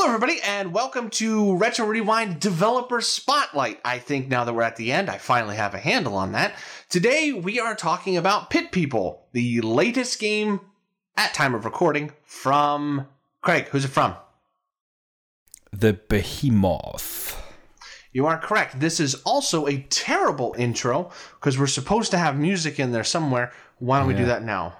Hello, everybody, and welcome to Retro Rewind Developer Spotlight. I think now that we're at the end, I finally have a handle on that. Today, we are talking about Pit People, the latest game at time of recording from Craig. Who's it from? The Behemoth. You are correct. This is also a terrible intro because we're supposed to have music in there somewhere. Why don't we do that now?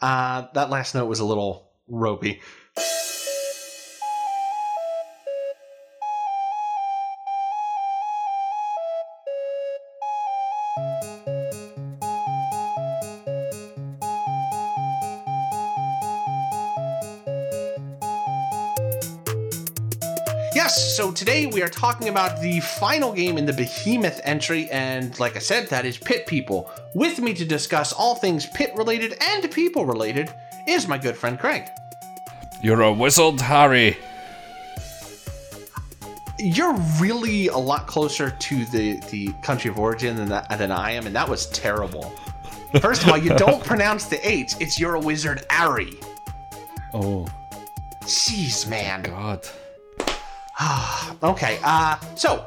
Uh, that last note was a little ropey. Yes, so today we are talking about the final game in the Behemoth entry, and like I said, that is Pit People. With me to discuss all things pit related and people related is my good friend Craig. You're a wizard, Harry. You're really a lot closer to the, the country of origin than, that, than I am, and that was terrible. First of all, you don't pronounce the H, it's you're a wizard, Ari. Oh, Jeez, man. God. Okay, uh, so,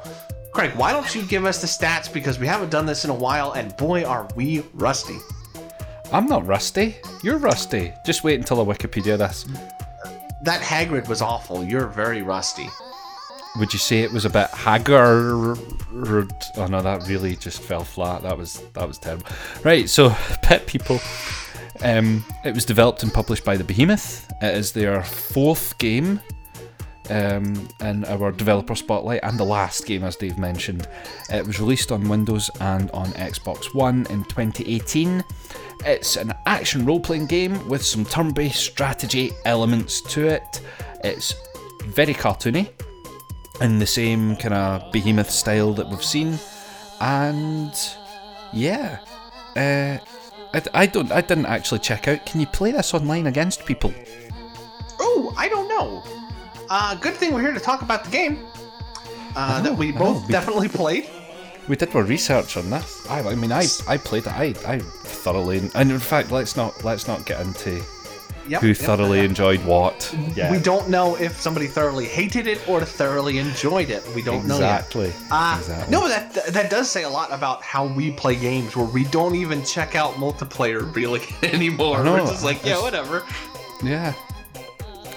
Craig, why don't you give us the stats because we haven't done this in a while, and boy, are we rusty. I'm not rusty. You're rusty. Just wait until I Wikipedia this. That Hagrid was awful. You're very rusty. Would you say it was a bit haggard? Oh no, that really just fell flat. That was that was terrible. Right, so Pet People. Um, it was developed and published by the Behemoth. It is their fourth game um, in our developer spotlight and the last game, as Dave mentioned. It was released on Windows and on Xbox One in 2018. It's an action role playing game with some turn based strategy elements to it. It's very cartoony in the same kind of behemoth style that we've seen, and yeah, uh, I, I don't, I didn't actually check out. Can you play this online against people? Oh, I don't know. Uh, good thing we're here to talk about the game uh, that we know, both we- definitely played. We did our research on this. I, I mean, I, I played it. I, I thoroughly, and in fact, let's not, let's not get into Yep, who thoroughly yep. enjoyed what. Yeah, We don't know if somebody thoroughly hated it or thoroughly enjoyed it. We don't know exactly. Uh, exactly. No, that that does say a lot about how we play games, where we don't even check out multiplayer really anymore. Know, We're just like, yeah, whatever. Yeah.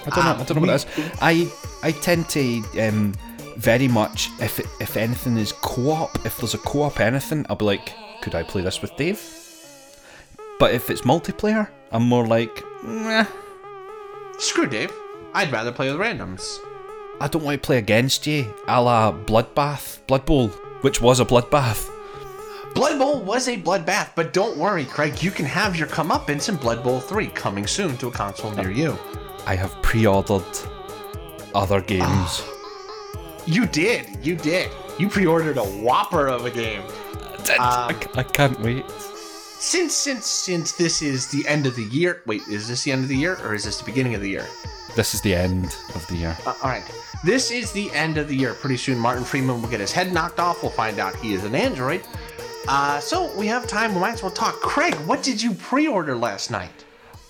I don't know. I don't know what it is. I I tend to um, very much if it, if anything is co-op, if there's a co-op anything, I'll be like, could I play this with Dave? But if it's multiplayer, I'm more like, nah, Screw Dave. I'd rather play with randoms. I don't want to play against you, a la Bloodbath, Blood Bowl, which was a bloodbath. Blood Bowl was a bloodbath, but don't worry, Craig. You can have your comeuppance in Blood Bowl 3 coming soon to a console near you. I have pre-ordered other games. You did. You did. You pre-ordered a whopper of a game. I can't wait. Since since since this is the end of the year. Wait, is this the end of the year or is this the beginning of the year? This is the end of the year. Uh, all right. This is the end of the year. Pretty soon, Martin Freeman will get his head knocked off. We'll find out he is an android. Uh, so we have time. We might as well talk. Craig, what did you pre-order last night?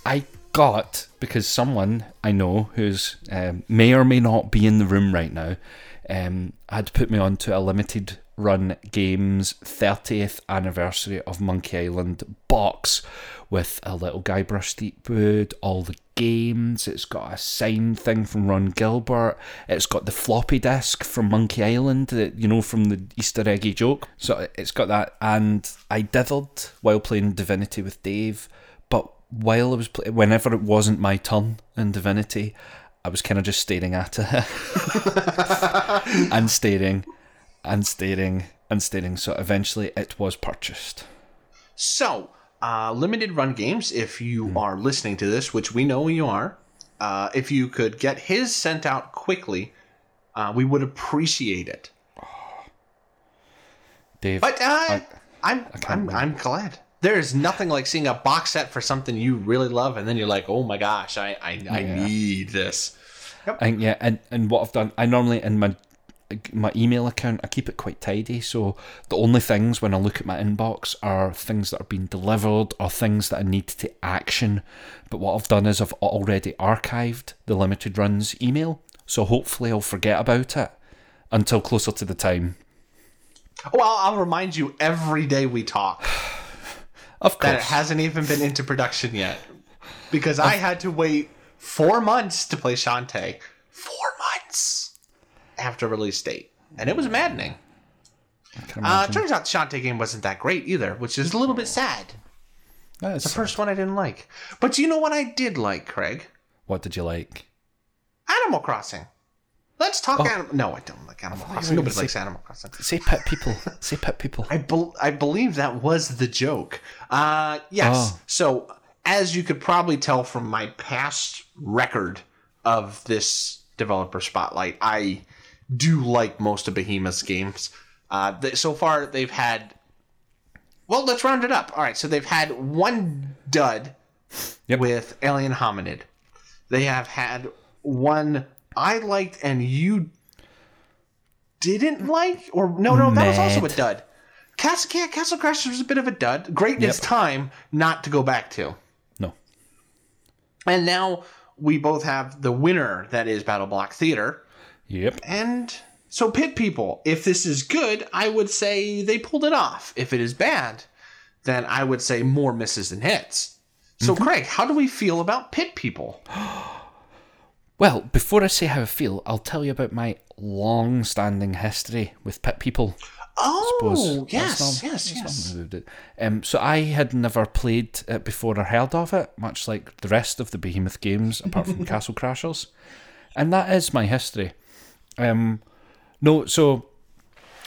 I got because someone I know who's um, may or may not be in the room right now um, had put me on to a limited run games 30th anniversary of Monkey Island box with a little Guybrush Threepwood, all the games. It's got a signed thing from Ron Gilbert. It's got the floppy disk from Monkey Island, that you know from the Easter eggy joke. So it's got that, and I diddled while playing Divinity with Dave. While I was playing, whenever it wasn't my turn in Divinity, I was kind of just staring at it and staring and staring and staring. So eventually, it was purchased. So, uh, limited run games. If you are listening to this, which we know you are, uh, if you could get his sent out quickly, uh, we would appreciate it. Dave, But uh, I- I'm I'm, wait. I'm glad. There is nothing like seeing a box set for something you really love, and then you're like, oh my gosh, I I, I need this. I think yeah, and, and what I've done, I normally in my my email account, I keep it quite tidy. So the only things when I look at my inbox are things that are being delivered or things that I need to action. But what I've done is I've already archived the limited runs email. So hopefully I'll forget about it until closer to the time. Oh, well, I'll remind you every day we talk Of that it hasn't even been into production yet. Because I had to wait four months to play Shantae. Four months after release date. And it was maddening. Uh, turns out the Shantae game wasn't that great either, which is a little bit sad. That is- The first one I didn't like. But you know what I did like, Craig? what did you like? Animal Crossing. Let's talk Oh. Animal. No, I don't like Animal you Crossing. Nobody gonna likes Animal Crossing. Say pet people. Say pet people. I, bel I believe that was the joke. Uh, yes. Oh. So, as you could probably tell from my past record of this developer spotlight, I do like most of Behemoth's games. Uh, so far, they've had. Well, let's round it up. All right, so they've had one dud Yep. with Alien Hominid. They have had one I liked and you didn't like, or no, no, that was also a dud. Castle, yeah, Castle Crashers was a bit of a dud. Great in its Yep. time, not to go back to. No. And now we both have the winner that is Battle Block Theater. Yep. And so, Pit People, if this is good, I would say they pulled it off. If it is bad, then I would say more misses than hits. So, mm-hmm. Craig, how do we feel about Pit People? Well, before I say how I feel, I'll tell you about my long-standing history with pet people. Oh, yes, not- yes, yes. Um, so I had never played it before or heard of it, much like the rest of the Behemoth games, apart from Castle Crashers, and that is my history. Um, no, so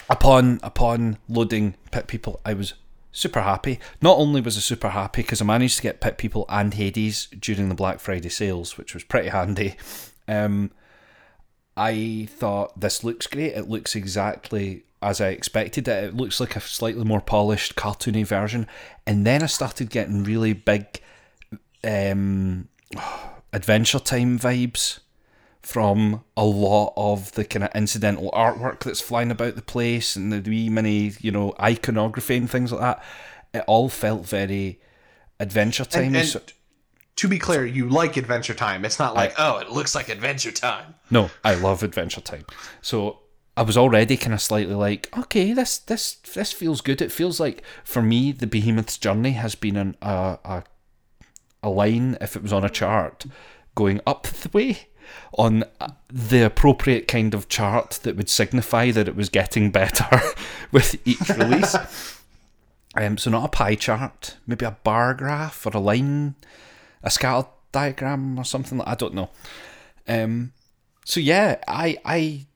upon upon loading Pit People, I was super happy. Not only was I super happy because I managed to get Pit People and Hades during the Black Friday sales, which was pretty handy. Um, I thought this looks great. It looks exactly as I expected it. It looks like a slightly more polished, cartoony version. And then I started getting really big um, Adventure Time vibes from a lot of the kind of incidental artwork that's flying about the place and the wee mini, you know, iconography and things like that. It all felt very Adventure Time. And, and so- to be clear, you like Adventure Time. It's not like, oh, it looks like Adventure Time. No, I love Adventure Time. So I was already kind of slightly like, okay, this this this feels good. It feels like for me, the Behemoth's journey has been an, a a a line, if it was on a chart, going up the way on the appropriate kind of chart that would signify that it was getting better with each release. Um, so not a pie chart, maybe a bar graph or a line, a scatter diagram or something. Like, I don't know. Um, so yeah, I I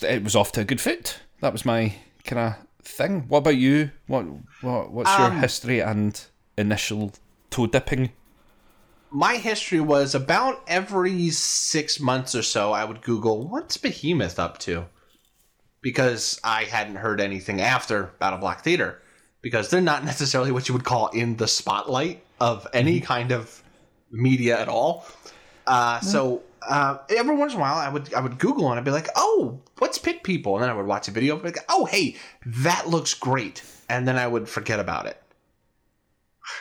it was off to a good foot. That was my kind of thing. What about you? What what what's your Um, history and initial toe dipping? My history was about every six months or so, I would Google, what's Behemoth up to? Because I hadn't heard anything after Battle Block Theater. Because they're not necessarily what you would call in the spotlight of any kind of media at all. Uh, So uh, every once in a while, I would I would Google and I'd be like, "Oh, what's Pit People?" And then I would watch a video and be like, "Oh, hey, that looks great," and then I would forget about it.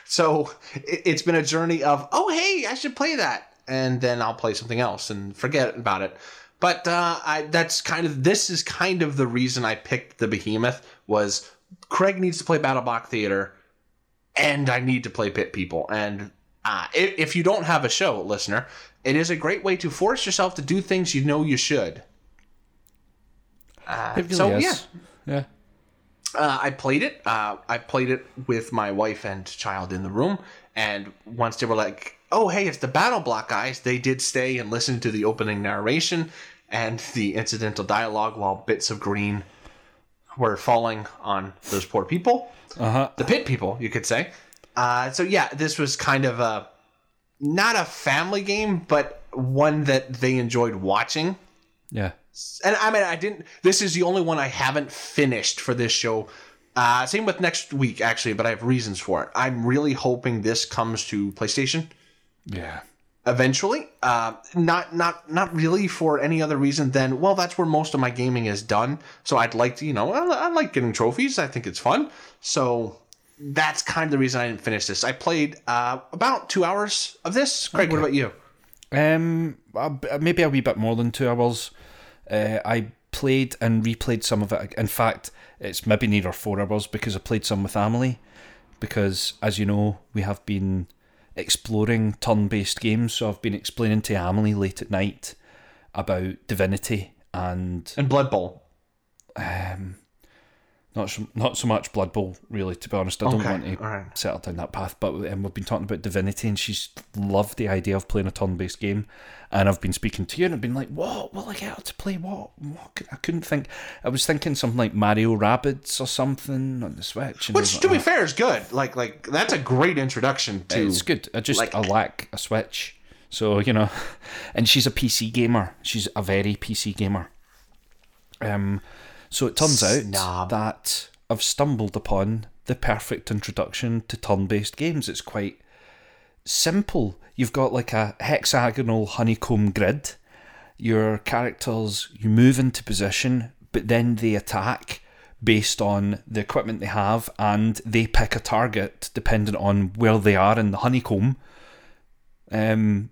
So it, it's been a journey of, "Oh, hey, I should play that," and then I'll play something else and forget about it. But uh, I that's kind of this is kind of the reason I picked the Behemoth was Craig needs to play Battle Block Theater, and I need to play Pit People. And uh, if, if you don't have a show, listener, it is a great way to force yourself to do things you know you should. Uh, so is. yeah, Yeah. Uh, I played it. Uh, I played it with my wife and child in the room, and once they were like, "Oh, hey, it's the Battle Block guys," they did stay and listen to the opening narration and the incidental dialogue while bits of green were falling on those poor people, Uh huh. the pit people, you could say. Uh, so yeah, this was kind of a not a family game, but one that they enjoyed watching Yeah. And I mean, I didn't. This is the only one I haven't finished for this show. Uh, same with next week, actually, but I have reasons for it. I'm really hoping this comes to PlayStation Yeah. eventually. Uh, not not not really for any other reason than well, that's where most of my gaming is done. So I'd like to, you know, I, I like getting trophies. I think it's fun. So that's kind of the reason I didn't finish this. I played uh, about two hours of this. Craig, what about you? Um, maybe a wee bit more than two hours. Uh, I played and replayed some of it. In fact, it's maybe near four hours because I played some with Emily. Because, as you know, we have been exploring turn based games. So I've been explaining to Emily late at night about Divinity and. And Blood Bowl. Um, not so, not so much Blood Bowl, really. To be honest, I don't Okay, want to alright. settle down that path. But um, we've been talking about Divinity, and she's loved the idea of playing a turn-based game. And I've been speaking to you, and I've been like, "What will I get her to play? What? what? I couldn't think. I was thinking something like Mario Rabbids or something on the Switch. And I was Which, to be "Oh, fair, is good. Like like that's a great introduction to. it's good. I just like- I lack a Switch, so you know. And she's a PC gamer. She's a very PC gamer. Um, so it turns out that I've stumbled upon the perfect introduction to turn-based games. It's quite simple. You've got like a hexagonal honeycomb grid. Your characters, you move into position, but then they attack based on the equipment they have, and they pick a target depending on where they are in the honeycomb. Um,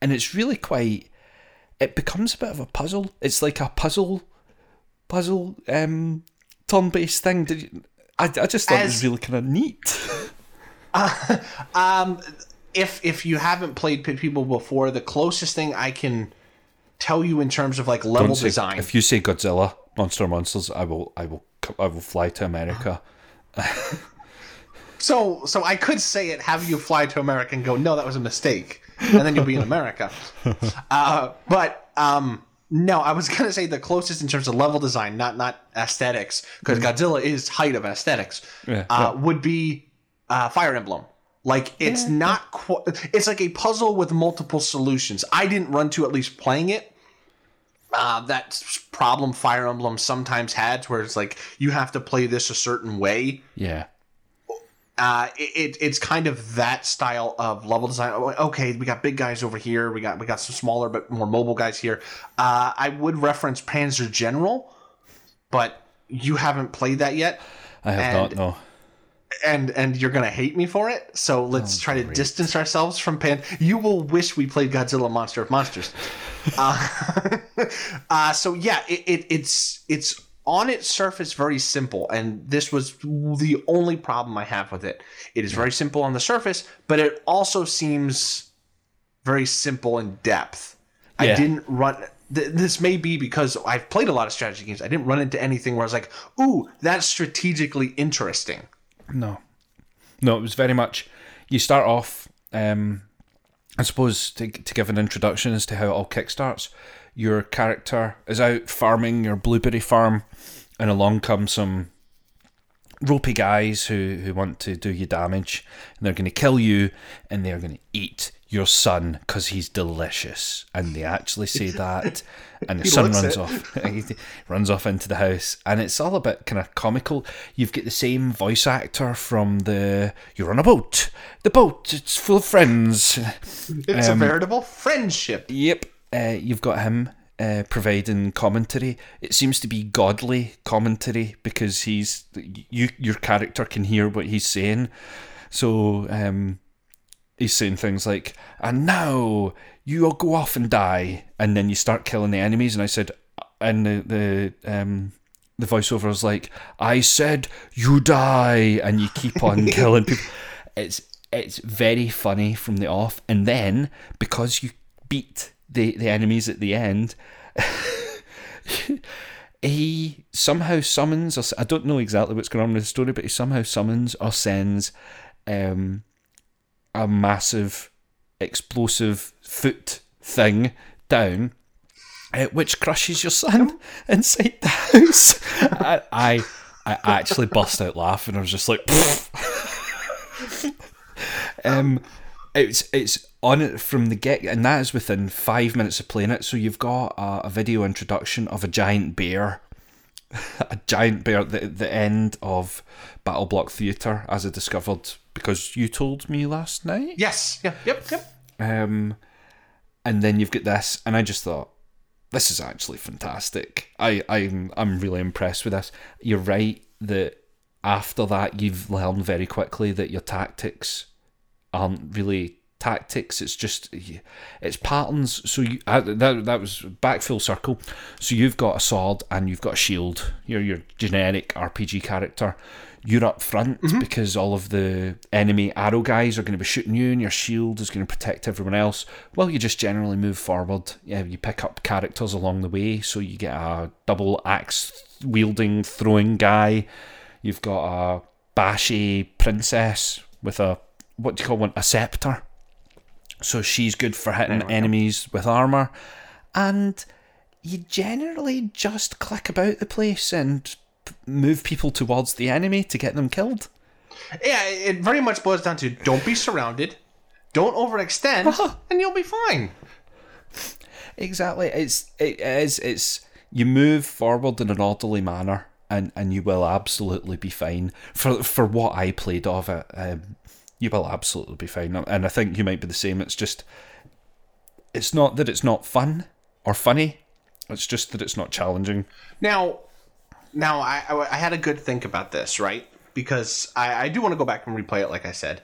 and it's really quite. It becomes a bit of a puzzle. It's like a puzzle, puzzle, um, turn-based thing. Did you, I, I just thought it was really kind of neat. Um, if if you haven't played Pit People before, the closest thing I can tell you in terms of like level say- design. If you say Godzilla, Monster Monsters, I will, I will, I will fly to America. So so I could say it, have you fly to America and go, no, that was a mistake, and then you'll be in America. uh, but um, no, I was gonna say the closest in terms of level design, not not aesthetics, because Godzilla is height of aesthetics. Yeah, uh, Would be uh, Fire Emblem. Like it's not qu- it's like a puzzle with multiple solutions. I didn't run to at least playing it. Uh, that problem Fire Emblem sometimes had, where it's like you have to play this a certain way Yeah, uh, it, it, it's kind of that style of level design. Oh, Okay, we got big guys over here. We got we got some smaller but more mobile guys here. Uh, I would reference Panzer General, but you haven't played that yet, I have And- not. No, and and you're gonna hate me for it. So let's try to distance ourselves from Pan. You will wish we played Godzilla Monster of Monsters. uh, uh, so yeah, it, it, it's it's on its surface very simple, and this was the only problem I have with it. It is very simple on the surface, but it also seems very simple in depth. I didn't run. th- This may be because I've played a lot of strategy games. I didn't run into anything where I was like, "Ooh, that's strategically interesting." no, no. It was very much. You start off. Um, I suppose to to give an introduction as to how it all kickstarts. Your character is out farming your blueberry farm, and along come some ropey guys who, who want to do you damage and they're going to kill you and they're going to eat your son because he's delicious. And they actually say that and the son runs it. off runs off into the house and it's all a bit kind of comical. You've got the same voice actor from the you're on a boat. The boat it's full of friends. It's Um, a veritable friendship. Yep, uh, you've got him uh, providing commentary. It seems to be godly commentary because he's you. Your character can hear what he's saying, so um, he's saying things like, "And now you all go off and die," and then you start killing the enemies. And I said, and the the um, the voiceover was like, "I said you die," and you keep on killing people. It's it's very funny from the off, and then because you beat the the enemies at the end. he somehow summons or I don't know exactly what's going on with the story, but he somehow summons or sends um, a massive explosive foot thing down, uh, which crushes your son inside the house. I, I I actually bust out laughing. I was just like, um, it's it's on it from the get, and that is within five minutes of playing it. So you've got a, a video introduction of a giant bear, a giant bear at the, the end of Battle Block Theatre, as I discovered because you told me last night. Yes. Yeah. Yep. Yep. Um, and then you've got this, and I just thought this is actually fantastic. I I'm I'm really impressed with this. You're right that after that you've learned very quickly that your tactics aren't really tactics. It's just it's patterns. So you uh, that that was back full circle. So you've got a sword and you've got a shield. You're your generic RPG character. You're up front because all of the enemy arrow guys are going to be shooting you, and your shield is going to protect everyone else. Well, you just generally move forward. Yeah, you pick up characters along the way. So you get a double axe wielding throwing guy. You've got a bashy princess with a what do you call one a scepter. So she's good for hitting enemies with armor, and you generally just click about the place and move people towards the enemy to get them killed. Yeah, it very much boils down to don't be surrounded, don't overextend, and you'll be fine. Exactly. It's it is it's you move forward in an orderly manner and, and you will absolutely be fine. For for what I played of it, um, you will absolutely be fine. And I think you might be the same. It's just it's not that it's not fun or funny. It's just that it's not challenging. Now, now I, I I had a good think about this, right? Because I, I do want to go back and replay it, like I said,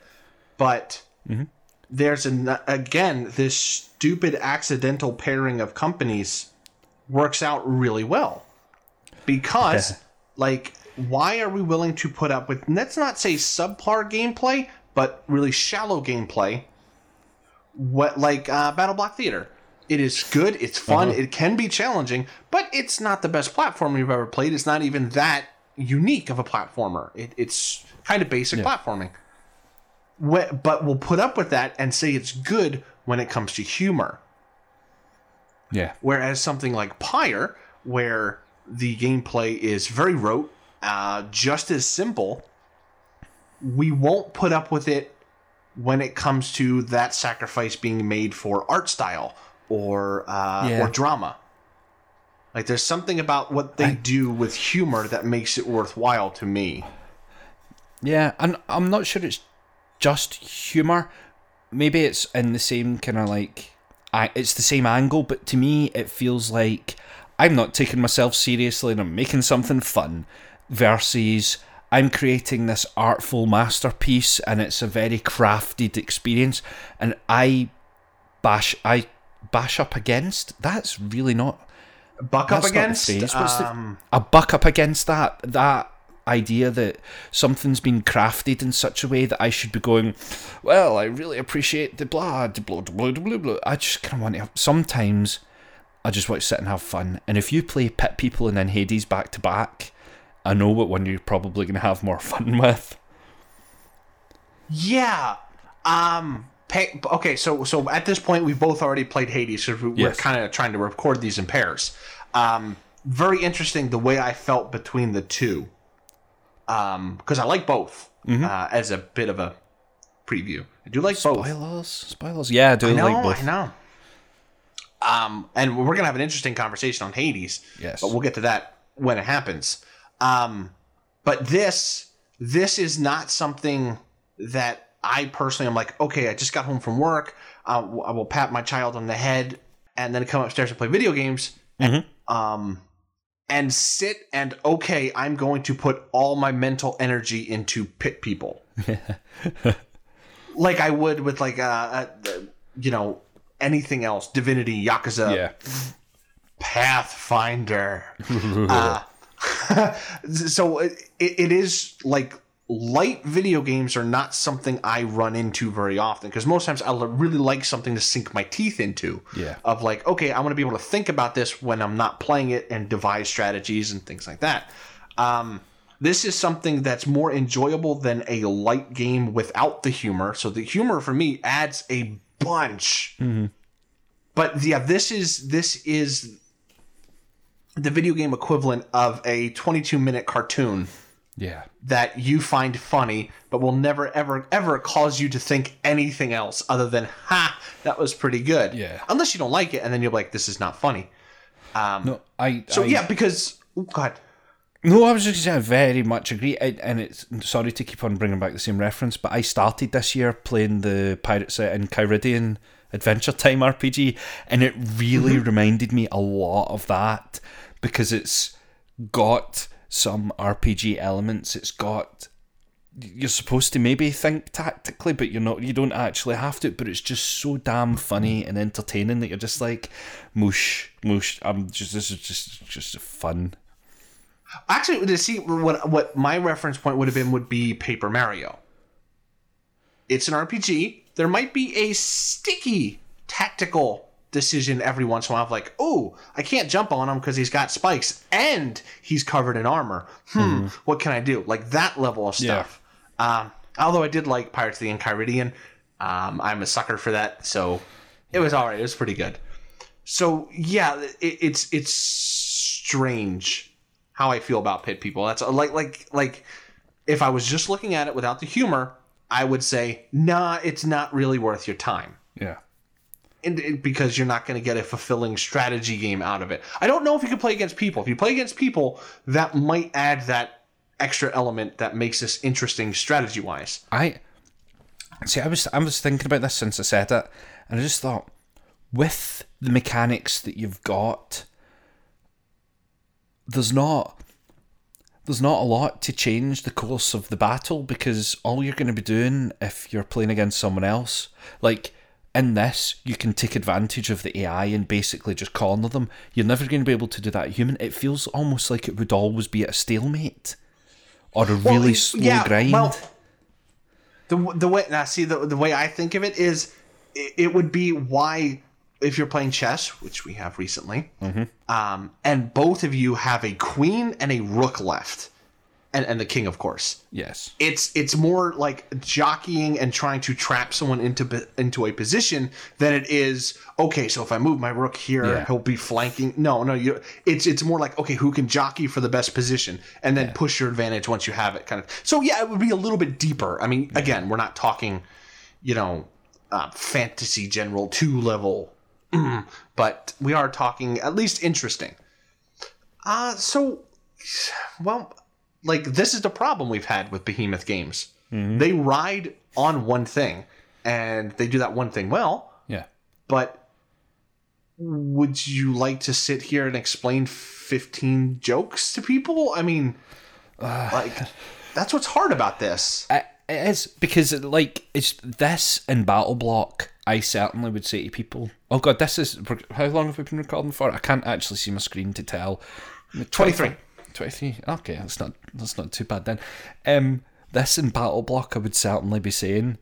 but mm-hmm. there's an again this stupid accidental pairing of companies works out really well because like why are we willing to put up with let's not say subpar gameplay but really shallow gameplay. What like uh, battle block theater. It is good it's fun it can be challenging but it's not the best platform you've ever played. It's not even that unique of a platformer. It, it's kind of basic platforming. Wh- but we'll put up with that and say it's good when it comes to humor. Yeah. Whereas something like Pyre, where the gameplay is very rote, uh, just as simple, we won't put up with it when it comes to that sacrifice being made for art style or uh, Yeah. or drama. Like there's something about what they do with humor that makes it worthwhile to me. Yeah, and I'm not sure it's just humor. Maybe it's in the same kind of like, I, it's the same angle, but to me it feels like I'm not taking myself seriously and I'm making something fun, versus I'm creating this artful masterpiece and it's a very crafted experience, and I bash I bash up against. That's really not Buck up against. What's the- um, a buck up against that that idea that something's been crafted in such a way that I should be going, well, I really appreciate the blah, blah, blah, the blah, blah. I just kind of want to. Sometimes I just want to sit and have fun. And if you play Pit People and then Hades back to back, I know what one you're probably going to have more fun with. Yeah. Um. Pay, okay, so so at this point we've both already played Hades, so we- we're Yes. kind of trying to record these in pairs. Um. Very interesting the way I felt between the two. Um, because I like both. Uh, as a bit of a preview, I do like both. Spoilers, spoilers. Yeah, I do I know, like both. I know. Um, and we're gonna have an interesting conversation on Hades. Yes. but we'll get to that when it happens. Um, but this this is not something that I personally am like. Okay, I just got home from work. Uh, I will pat my child on the head and then come upstairs and play video games. And, um, and sit and okay, I'm going to put all my mental energy into pit people like I would with like uh, uh you know anything else, Divinity, Yakuza, Yeah. Pathfinder. uh, so it, it is like light video games are not something I run into very often because most times I really like something to sink my teeth into. Yeah. Of like, okay, I want to be able to think about this when I'm not playing it and devise strategies and things like that. Um, this is something that's more enjoyable than a light game without the humor. So the humor for me adds a bunch. But yeah, this is this is the video game equivalent of a 22 minute cartoon Yeah. that you find funny, but will never ever ever cause you to think anything else other than "Ha, that was pretty good." Yeah. Unless you don't like it, and then you're like, "This is not funny." No, I. So I, yeah, because oh, God, No, I was just saying I very much agree, and and it's sorry to keep on bringing back the same reference, but I started this year playing the Pirates Enchiridion Adventure Time RPG, and it really Mm-hmm. reminded me a lot of that because it's got some RPG elements. It's got you're supposed to maybe think tactically, but you're not. You don't actually have to. But it's just so damn funny and entertaining that you're just like, moosh, moosh. I'm just this is just just fun. Actually, to see what what my reference point would have been would be Paper Mario. It's an RPG. There might be a sticky tactical decision every once in a while, of like, oh, I can't jump on him because he's got spikes and he's covered in armor. Hmm, what can I do? Like that level of stuff. Um, although I did like Pirates of the Enchiridion, um, I'm a sucker for that, so it was all right. It was pretty good. So yeah, it, it's it's strange how I feel about pit people. That's like like like if I was just looking at it without the humor, I would say, nah, it's not really worth your time. Yeah. And, because you're not going to get a fulfilling strategy game out of it. I don't know if you can play against people. If you play against people, that might add that extra element that makes this interesting strategy wise. I see. I was I was thinking about this since I said it, and I just thought, with the mechanics that you've got, there's not there's not a lot to change the course of the battle because all you're going to be doing if you're playing against someone else, like in this, you can take advantage of the AI and basically just corner them. You're never going to be able to do that human. It feels almost like it would always be at a stalemate or a really slow yeah, grind. Well, the the way now see the the way I think of it is it, it would be why if you're playing chess, which we have recently, um, and both of you have a queen and a rook left, and and the king, of course. yes. It's it's more like jockeying and trying to trap someone into into a position than it is. Okay, so if I move my rook here, Yeah. he'll be flanking. No, no, you. It's it's more like okay, who can jockey for the best position, and then push your advantage once you have it. Kind of. So yeah, it would be a little bit deeper. I mean, again, we're not talking, you know, uh, fantasy general two level, but we are talking at least interesting. Uh so, well, like this is the problem we've had with behemoth games mm-hmm. they ride on one thing and they do that one thing well Yeah. but would you like to sit here and explain 15 jokes to people i mean like that's what's hard about this It it is because like it's this and Battle Block. I certainly would say to people, "Oh God, this is how long have we been recording for?" I can't actually see my screen to tell. 23. 23. Okay, that's not that's not too bad then. Um, this in Battle Block, I would certainly be saying,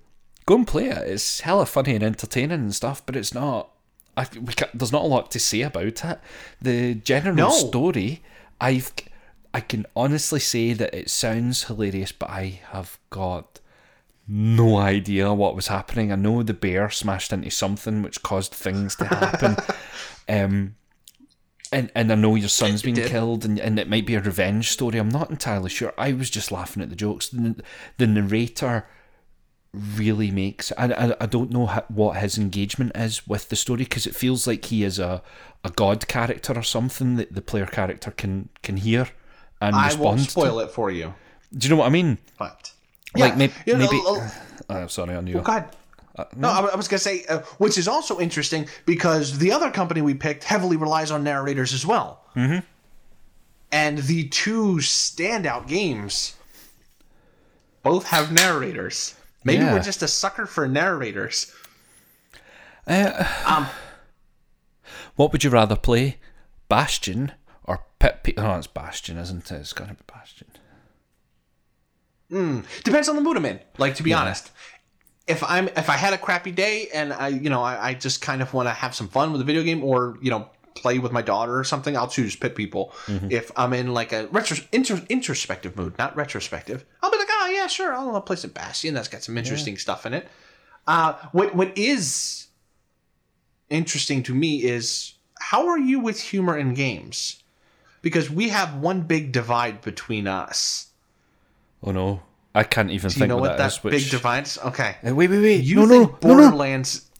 go and play it. It's hella funny and entertaining and stuff, but it's not. I, we there's not a lot to say about it. The general No. story, I've, I can honestly say that it sounds hilarious, but I have got no idea what was happening. I know the bear smashed into something which caused things to happen. um, and and I know your son's been killed, and, and it might be a revenge story. I'm not entirely sure. I was just laughing at the jokes. The, the narrator really makes. I, I, I don't know what his engagement is with the story because it feels like he is a, a god character or something that the player character can can hear and i respond. won't to. spoil it for you Do you know what I mean? but Like Yeah, maybe you know, maybe. uh, Oh, sorry, on you. God. No, I, I was gonna say, uh, which is also interesting because the other company we picked heavily relies on narrators as well. Mm-hmm. And the two standout games both have narrators. Maybe Yeah. we're just a sucker for narrators. Um, What would you rather play, Bastion or Pit? Pe- oh, it's Bastion, isn't it? It's gonna be Bastion. Depends on the mood I'm in. Like to be honest, if I'm if I had a crappy day and I you know I, I just kind of want to have some fun with a video game or you know play with my daughter or something, I'll choose Pit People. If I'm in like a retro intro, introspective mood, not retrospective, I'll be like, oh yeah, sure, I'll play some Bastion. That's got some interesting stuff in it. Uh, what what is interesting to me is how are you with humor in games? Because we have one big divide between us. Oh no, I can't even Do you think know what what that that is. Which... big divide is? Okay. Uh, wait, wait, wait. You no, think no, no, no. Borderlands?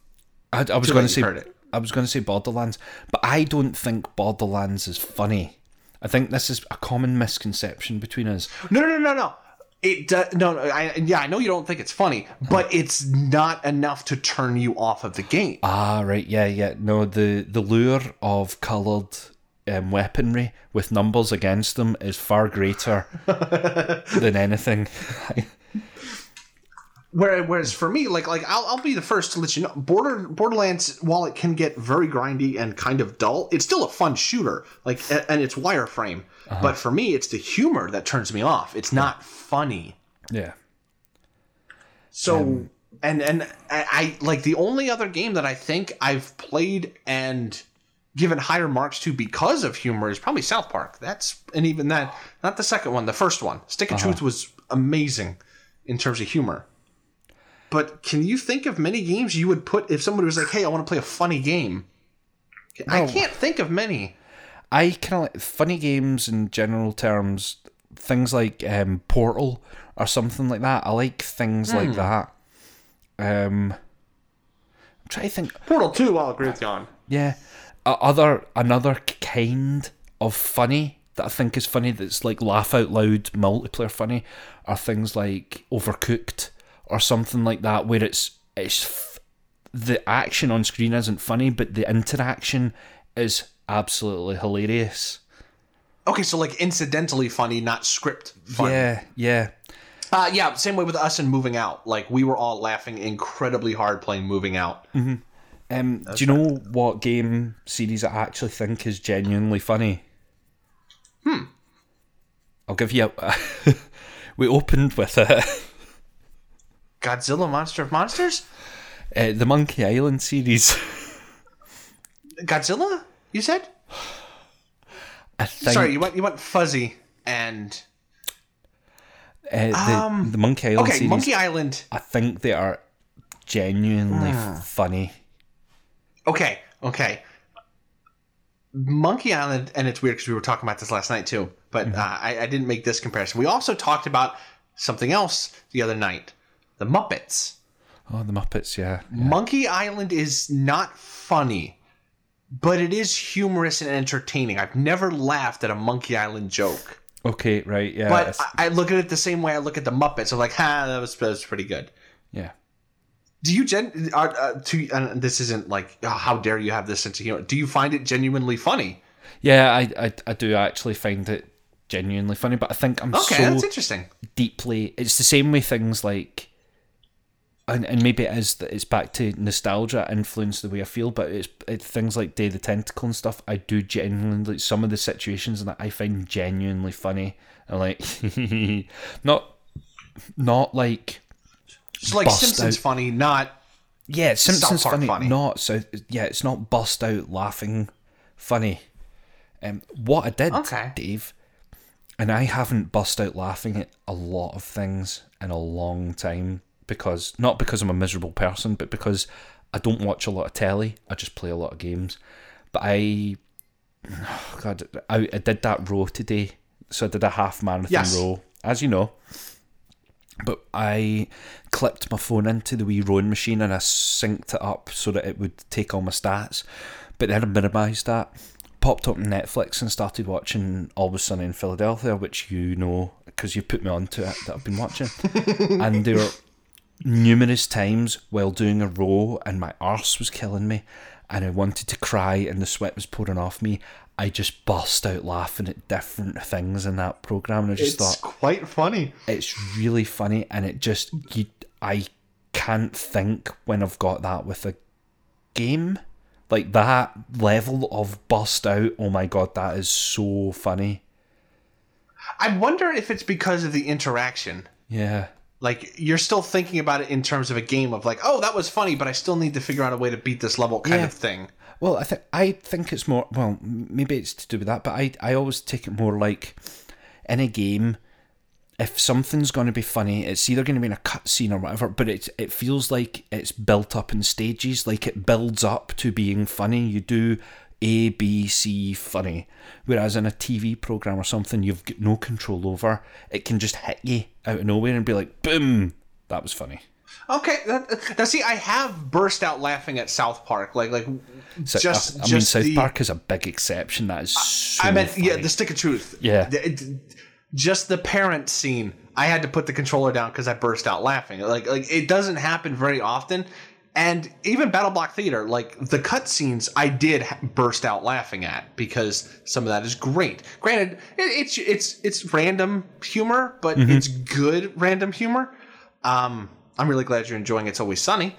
I, I was going to say heard it. I was going to say Borderlands, but I don't think Borderlands is funny. I think this is a common misconception between us. No, no, no, no, no. It does no, no. I, yeah, I know you don't think it's funny, but it's not enough to turn you off of the game. Ah, right, yeah, yeah. No, the the lure of coloured um, weaponry with numbers against them is far greater than anything. Whereas, for me, like like I'll, I'll be the first to let you know, Border Borderlands, while it can get very grindy and kind of dull, it's still a fun shooter. Like and it's wireframe. But for me, it's the humor that turns me off. It's not funny. yeah. So and and I, I like the only other game that I think I've played and given higher marks to because of humor is probably South Park. That's and even that not the second one, the first one. Stick of Truth was amazing in terms of humor. But can you think of many games you would put if somebody was like, "Hey, I want to play a funny game"? I can't think of many. I kind of like funny games in general terms, things like um, Portal or something like that. I like things like that. Um, I'm trying to think. Portal Two, I'll agree with you on. Yeah, other another kind of funny that I think is funny that's like laugh out loud multiplayer funny are things like Overcooked or something like that where it's it's f- the action on screen isn't funny but the interaction is absolutely hilarious. Okay, so like incidentally funny, not script funny. Yeah, yeah. Uh, yeah, same way with us and moving out. Like we were all laughing incredibly hard playing moving out. Um, do you know what game series I actually think is genuinely funny? Hmm. I'll give you a. we opened with uh, Godzilla Monster of Monsters? uh, the Monkey Island series. Godzilla? You said? I think Sorry, you went you went fuzzy and uh, the, the Monkey Island okay, series. Monkey Island. I think they are genuinely funny. Okay, okay. Monkey Island, and it's weird because we were talking about this last night too, but uh, I, I didn't make this comparison. We also talked about something else the other night the Muppets. Oh, the Muppets, yeah. Monkey Island is not funny, but it is humorous and entertaining. I've never laughed at a Monkey Island joke. Okay, right, yeah. But I, I look at it the same way I look at the Muppets. I'm like, ha, that was, that was pretty good. Do you gen? Are, uh, to and this isn't like, oh, how dare you have this sense of humor? Do you find it genuinely funny? Yeah, I, I, I do actually find it genuinely funny, but I think I'm Okay, so that's interesting. deeply. It's the same way things like, and, and maybe it is that it's back to nostalgia influence the way I feel, but it's it, things like Day of the Tentacle and stuff. I do genuinely like some of the situations that I find genuinely funny and like not not like It's like Simpsons out. funny, not yeah Simpsons funny, funny. not so yeah it's not bust out laughing funny. Um, what I did, Okay. Dave, and I haven't bust out laughing at a lot of things in a long time because not because I'm a miserable person, but because I don't watch a lot of telly. I just play a lot of games. But I, God, I, I did that row today, so I did a half marathon Yes. row, as you know. But I clipped my phone into the wee rowing machine and I synced it up so that it would take all my stats. But then I minimised that, popped up Netflix and started watching All Always Sunny in Philadelphia, which you know because you put me onto it that I've been watching. and there were numerous times while doing a row and my arse was killing me and I wanted to cry and the sweat was pouring off me. I just burst out laughing at different things in that program, and I just it's thought quite funny. it's really funny and it just you I can't think when I've got that with a game like that level of bust out oh my god that is so funny I wonder if it's because of the interaction. yeah Like you're still thinking about it in terms of a game of like, oh, that was funny, but I still need to figure out a way to beat this level, kind Yeah. of thing. Well I think I think it's more well maybe it's to do with that but I I always take it more like in a game if something's going to be funny, it's either going to be in a cutscene or whatever, but it it feels like it's built up in stages, like it builds up to being funny. You do A, B, C funny, whereas in a TV program or something, you've got no control over. It can just hit you out of nowhere and be like, boom, that was funny. Okay, that, now see, I have burst out laughing at South Park, like like So, just I, I mean, just South the, Park is a big exception. That is so I meant yeah, the stick of truth. Yeah. It- just the parent scene. I had to put the controller down because I burst out laughing. Like like it doesn't happen very often. And even Battle Block Theater, like the cutscenes, I did burst out laughing at because some of that is great. Granted, it, it's it's it's random humor, but Mm-hmm. it's good random humor. Um, I'm really glad you're enjoying It's Always Sunny.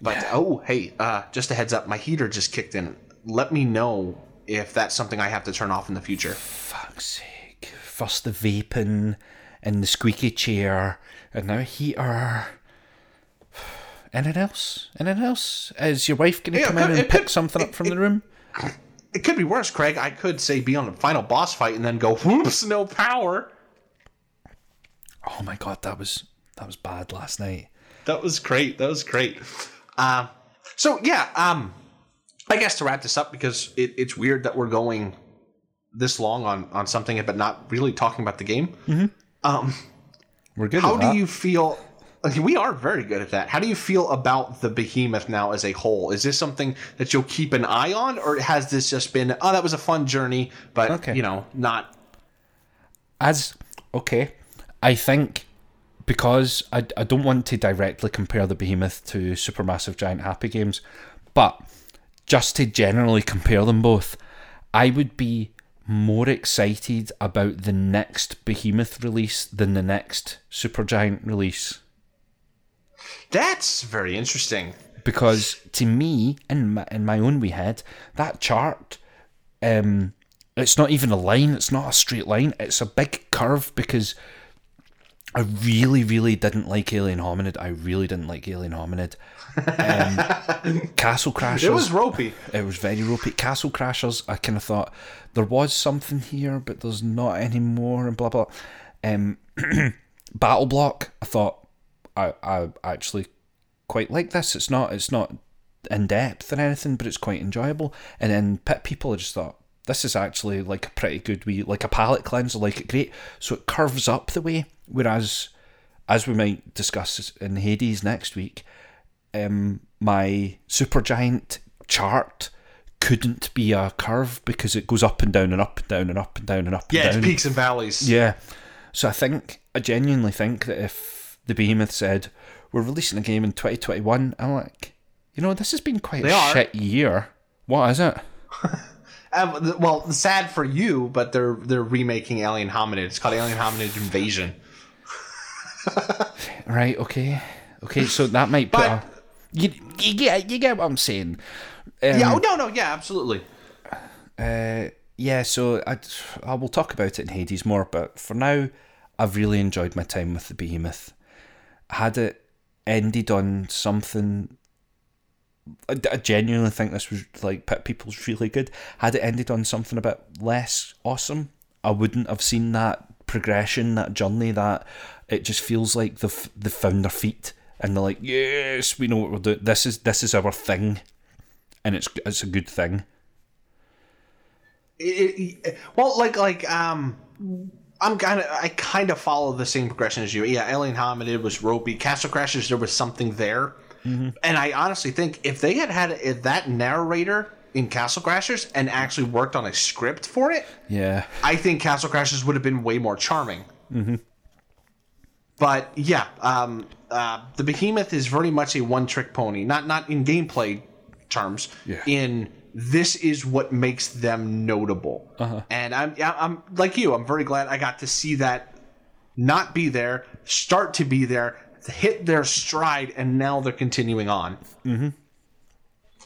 But oh, hey, uh, just a heads up, my heater just kicked in. Let me know if that's something I have to turn off in the future. fuck's sake. First the vaping and the squeaky chair, and now heater. Anything else? Anything else? Is your wife going to Yeah, come it in and pick could- something up from the room? It could be worse, Craig. I could say be on the final boss fight and then go, whoops, no power. Oh my god, that was that was bad last night. That was great. That was great. Uh, so yeah, um, I guess to wrap this up because it, it's weird that we're going this long on on something but not really talking about the game. Um, We're good. how do that. you feel? We are very good at that. How do you feel about the behemoth now as a whole? Is this something that you'll keep an eye on, or has this just been, oh, that was a fun journey, but Okay. you know, not as okay i think because I, I don't want to directly compare the behemoth to supermassive giant happy games but just to generally compare them both i would be more excited about the next behemoth release than the next supergiant release That's very interesting. because to me in my, in my own wee head that chart um it's not even a line it's not a straight line it's a big curve because i really really didn't like alien hominid i really didn't like alien hominid um, castle crashers It was ropey. it was very ropey. Castle Crashers, I kind of thought there was something here, but there's not anymore, and blah blah. Um, Battle Block, I thought I I actually quite like this. It's not it's not in depth or anything, but it's quite enjoyable. And then Pit People, I just thought this is actually like a pretty good wee like a palate cleanser, like it great. So it curves up the way, whereas as we might discuss in Hades next week, um, my supergiant chart couldn't be a curve because it goes up and down and up and down and up and down and up Yeah, and it's down. peaks and valleys. Yeah. So I think I genuinely think that if the Behemoth said we're releasing a game in 2021, I'm like, you know, this has been quite They a are. shit year. What is it? Well, sad for you, but they're they're remaking Alien Hominid. It's called Alien Hominid Invasion. Right. Okay. Okay. So that might put But- a. You, you get you get what I'm saying. Um, Yeah. Oh no, no. Yeah, absolutely. Uh, yeah, so I, I will talk about it in Hades more, but for now, I've really enjoyed my time with the Behemoth. Had it ended on something, I, genuinely think this was like Pit People's really good. Had it ended on something a bit less awesome, I wouldn't have seen that progression, that journey. That it just feels like they've they found their feet and they're like, yes, we know what we're doing. This is this is our thing, and it's it's a good thing. It, it, well, like like um, I'm kind of I kind of follow the same progression as you. Yeah, Alien Hominid was ropey. Castle Crashers, there was something there, and I honestly think if they had had if that narrator in Castle Crashers and actually worked on a script for it, Yeah. I think Castle Crashers would have been way more charming. Mm-hmm. But yeah, um, uh, the Behemoth is very much a one-trick pony. Not not in gameplay terms. Yeah. In this is what makes them notable. And I'm I'm like you. I'm very glad I got to see that not be there, start to be there, hit their stride, and now they're continuing on. Mm-hmm.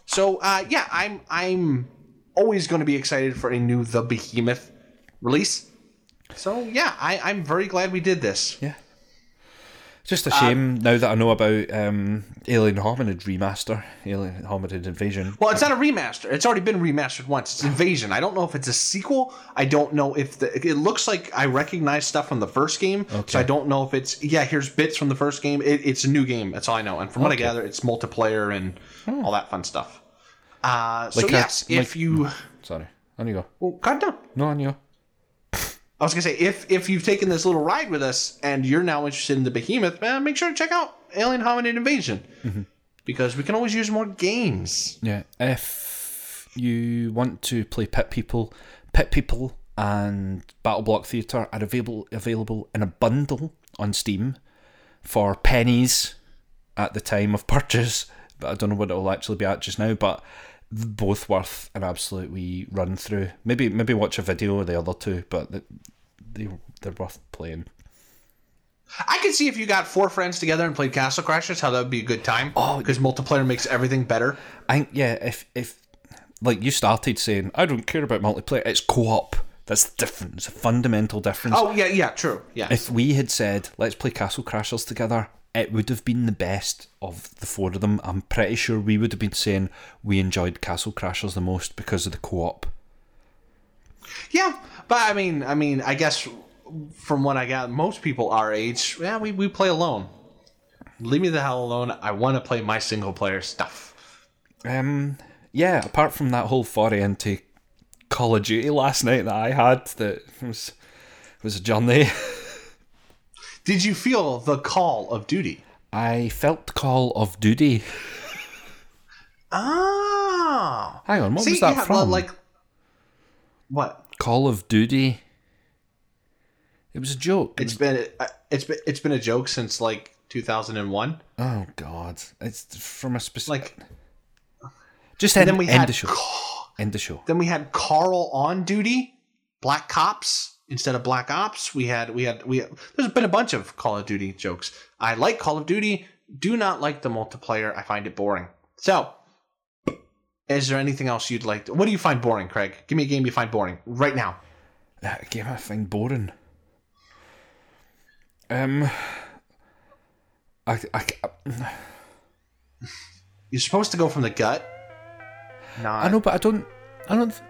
So uh, yeah, I'm I'm always going to be excited for a new The Behemoth release. So yeah, I, I'm very glad we did this. Yeah. Just a shame now that I know about um, Alien Hominid remaster, Alien Hominid Invasion. Well, it's not a remaster. It's already been remastered once. It's Invasion. I don't know if it's a sequel. I don't know if the. It looks like I recognize stuff from the first game, okay. so I don't know if it's. Yeah, here's bits from the first game. It, it's a new game. That's all I know. And from what I gather, it's multiplayer and all that fun stuff. Uh, so Like a- yes, if like- you. Sorry, on you go. Well, God no. No, on you go. I was gonna say if if you've taken this little ride with us and you're now interested in the behemoth, man, make sure to check out Alien Hominid Invasion mm-hmm. because we can always use more games. Yeah. If you want to play Pit People, Pit People and Battle Block Theatre are available available in a bundle on Steam for pennies at the time of purchase. But I don't know what it will actually be at just now. But both worth an absolute wee run through. Maybe maybe watch a video of the other two, but they, they they're worth playing. I could see if you got four friends together and played Castle Crashers, how that would be a good time. Oh, because multiplayer makes everything better. I think yeah, if if like you started saying, I don't care about multiplayer, it's co-op. That's different. It's a fundamental difference. Oh yeah, yeah, true. Yeah. If we had said, let's play Castle Crashers together, it would have been the best of the four of them. I'm pretty sure we would have been saying we enjoyed Castle Crashers the most because of the co-op. Yeah, but I mean, I mean, I guess from what I got, most people our age, yeah, we, we play alone. Leave me the hell alone. I want to play my single player stuff. Um, yeah. Apart from that whole foray into Call of Duty last night that I had, that was was a journey. Did you feel the call of duty? I felt Call of Duty. Oh, Hang on, what See, was that yeah, from? Like what? Call of Duty. It was a joke. It's been uh, it's been it's been a joke since like 2001. oh God! It's from a specific. Like Just end, then we end had the show. End the show. then we had Carl on duty, Black Cops instead of Black Ops. We had we had we there's been a bunch of Call of Duty jokes. I like Call of Duty, do not like the multiplayer. I find it boring. So, is there anything else you'd like to, What do you find boring, Craig? Give me a game you find boring right now. Uh, a game I find boring. Um, I, I, You're supposed to go from the gut. No, I know, but I don't. I don't.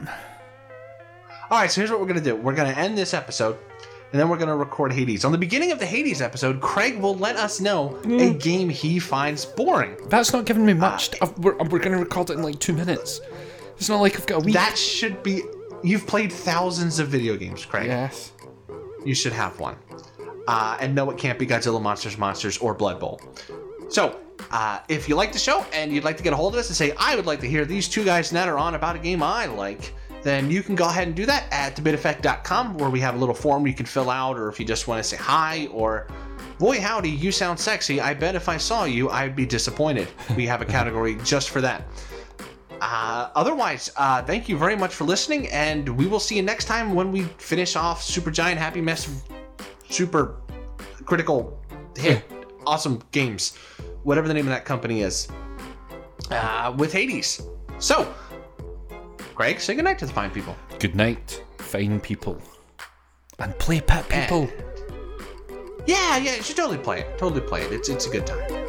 All right, so here's what we're going to do. We're going to end this episode, and then we're going to record Hades. On the beginning of the Hades episode, Craig will let us know a game he finds boring. That's not giving me much. I've- we're we're going to record it in like two minutes. It's not like I've got a week. That should be. You've played thousands of video games, Craig. yes. You should have one. Uh, and no, it can't be Godzilla Monsters Monsters or Blood Bowl. So, uh, if you like the show and you'd like to get a hold of us and say, I would like to hear these two guys natter on about a game I like, then you can go ahead and do that at thebiteffect.com where we have a little form you can fill out, or if you just want to say hi, or boy, howdy, you sound sexy. I bet if I saw you, I'd be disappointed. We have a category just for that. Uh, otherwise, uh, thank you very much for listening, and we will see you next time when we finish off Super Giant Happy Mess Super Critical Hit Awesome Games, whatever the name of that company is, uh, with Hades. So, Greg, say goodnight to the fine people. Good night, fine people, and play pet eh. people. Yeah, yeah, you should totally play it. Totally play it. It's, it's a good time.